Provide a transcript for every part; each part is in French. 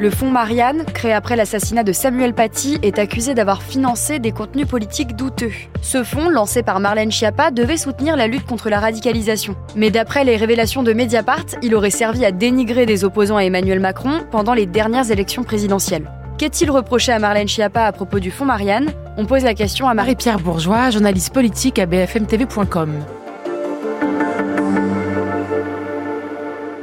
Le fonds Marianne, créé après l'assassinat de Samuel Paty, est accusé d'avoir financé des contenus politiques douteux. Ce fonds, lancé par Marlène Schiappa, devait soutenir la lutte contre la radicalisation. Mais d'après les révélations de Mediapart, il aurait servi à dénigrer des opposants à Emmanuel Macron pendant les dernières élections présidentielles. Qu'est-il reproché à Marlène Schiappa à propos du fonds Marianne? On pose la question à Marie-Pierre Bourgeois, journaliste politique à bfmtv.com.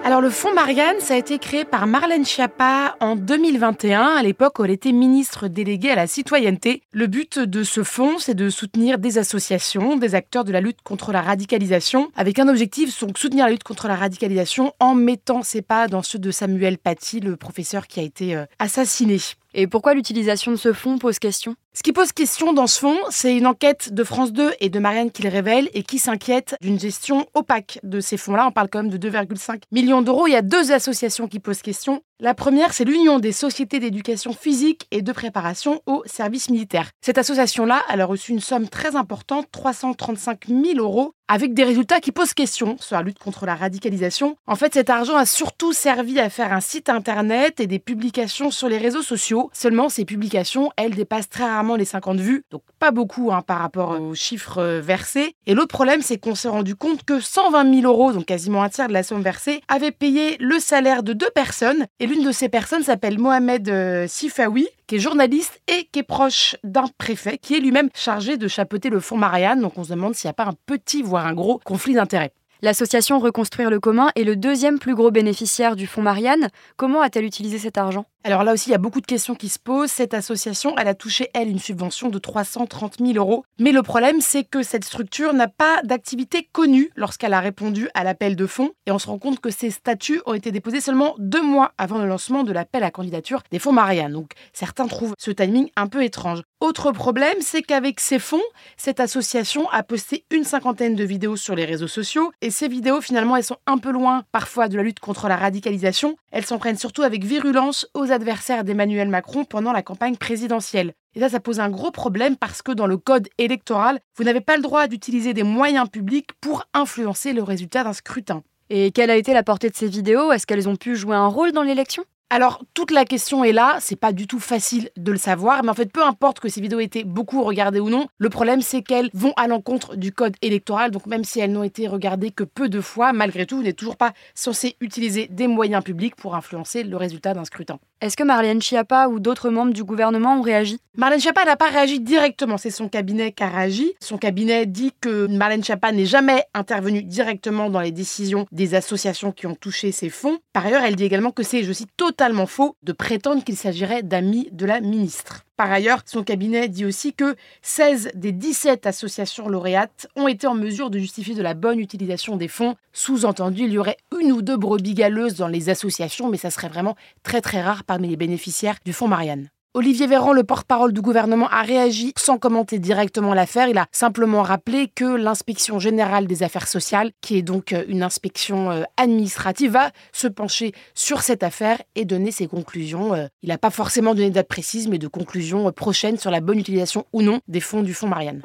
Alors le fonds Marianne, ça a été créé par Marlène Schiappa en 2021, à l'époque où elle était ministre déléguée à la citoyenneté. Le but de ce fonds, c'est de soutenir des associations, des acteurs de la lutte contre la radicalisation, avec un objectif, donc soutenir la lutte contre la radicalisation en mettant ses pas dans ceux de Samuel Paty, le professeur qui a été euh, assassiné. Et pourquoi l'utilisation de ce fonds pose question? Ce qui pose question dans ce fonds, c'est une enquête de France 2 et de Marianne qui le révèle et qui s'inquiète d'une gestion opaque de ces fonds-là. On parle quand même de 2,5 millions d'euros. Il y a deux associations qui posent question. La première, c'est l'Union des sociétés d'éducation physique et de préparation au service militaire. Cette association-là, elle a reçu une somme très importante, 335 000 euros, avec des résultats qui posent question sur la lutte contre la radicalisation. En fait, cet argent a surtout servi à faire un site internet et des publications sur les réseaux sociaux. Seulement, ces publications, elles dépassent très rarement les 50 vues, donc pas beaucoup hein, par rapport aux chiffres euh, versés. Et l'autre problème, c'est qu'on s'est rendu compte que 120 000 euros, donc quasiment un tiers de la somme versée, avaient payé le salaire de deux personnes l'une de ces personnes s'appelle Mohamed euh, Sifawi, qui est journaliste et qui est proche d'un préfet, qui est lui-même chargé de chapeauter le fonds Marianne. Donc on se demande s'il n'y a pas un petit, voire un gros conflit d'intérêts. L'association Reconstruire le commun est le deuxième plus gros bénéficiaire du fonds Marianne. Comment a-t-elle utilisé cet argent? Alors là aussi, il y a beaucoup de questions qui se posent. Cette association, elle a touché, elle, une subvention de 330 000 euros. Mais le problème, c'est que cette structure n'a pas d'activité connue lorsqu'elle a répondu à l'appel de fonds. Et on se rend compte que ces statuts ont été déposés seulement deux mois avant le lancement de l'appel à candidature des fonds Marianne. Donc certains trouvent ce timing un peu étrange. Autre problème, c'est qu'avec ces fonds, cette association a posté une cinquantaine de vidéos sur les réseaux sociaux. Et ces vidéos, finalement, elles sont un peu loin parfois de la lutte contre la radicalisation. Elles s'en prennent surtout avec virulence aux d'Emmanuel Macron pendant la campagne présidentielle. Et ça, ça pose un gros problème parce que dans le code électoral, vous n'avez pas le droit d'utiliser des moyens publics pour influencer le résultat d'un scrutin. Et quelle a été la portée de ces vidéos? Est-ce qu'elles ont pu jouer un rôle dans l'élection? Alors, toute la question est là, c'est pas du tout facile de le savoir, mais en fait, peu importe que ces vidéos aient été beaucoup regardées ou non, le problème c'est qu'elles vont à l'encontre du code électoral, donc même si elles n'ont été regardées que peu de fois, malgré tout, vous n'êtes toujours pas censé utiliser des moyens publics pour influencer le résultat d'un scrutin. Est-ce que Marlène Schiappa ou d'autres membres du gouvernement ont réagi? Marlène Schiappa n'a pas réagi directement, c'est son cabinet qui a réagi. Son cabinet dit que Marlène Schiappa n'est jamais intervenue directement dans les décisions des associations qui ont touché ces fonds. Par ailleurs, elle dit également que c'est, je cite, totalement faux de prétendre qu'il s'agirait d'amis de la ministre. Par ailleurs, son cabinet dit aussi que 16 des 17 associations lauréates ont été en mesure de justifier de la bonne utilisation des fonds. Sous-entendu, il y aurait une ou deux brebis galeuses dans les associations, mais ça serait vraiment très très rare parmi les bénéficiaires du fonds Marianne. Olivier Véran, le porte-parole du gouvernement, a réagi sans commenter directement l'affaire. Il a simplement rappelé que l'inspection générale des affaires sociales, qui est donc euh, une inspection euh, administrative, va se pencher sur cette affaire et donner ses conclusions. Euh, il n'a pas forcément donné de date précise, mais de conclusions prochaines sur la bonne utilisation ou non des fonds du fonds Marianne.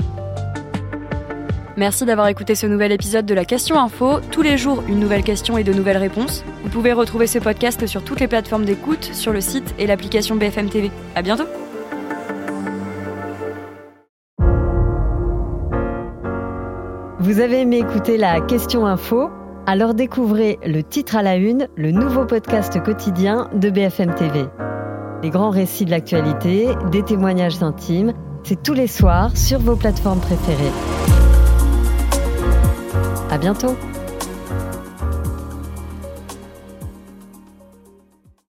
Merci d'avoir écouté ce nouvel épisode de la Question Info. Tous les jours, une nouvelle question et de nouvelles réponses. Vous pouvez retrouver ce podcast sur toutes les plateformes d'écoute, sur le site et l'application BFM TV. À bientôt! Vous avez aimé écouter la Question Info? Alors découvrez le titre à la une, le nouveau podcast quotidien de BFM TV. Les grands récits de l'actualité, des témoignages intimes, c'est tous les soirs sur vos plateformes préférées. À bientôt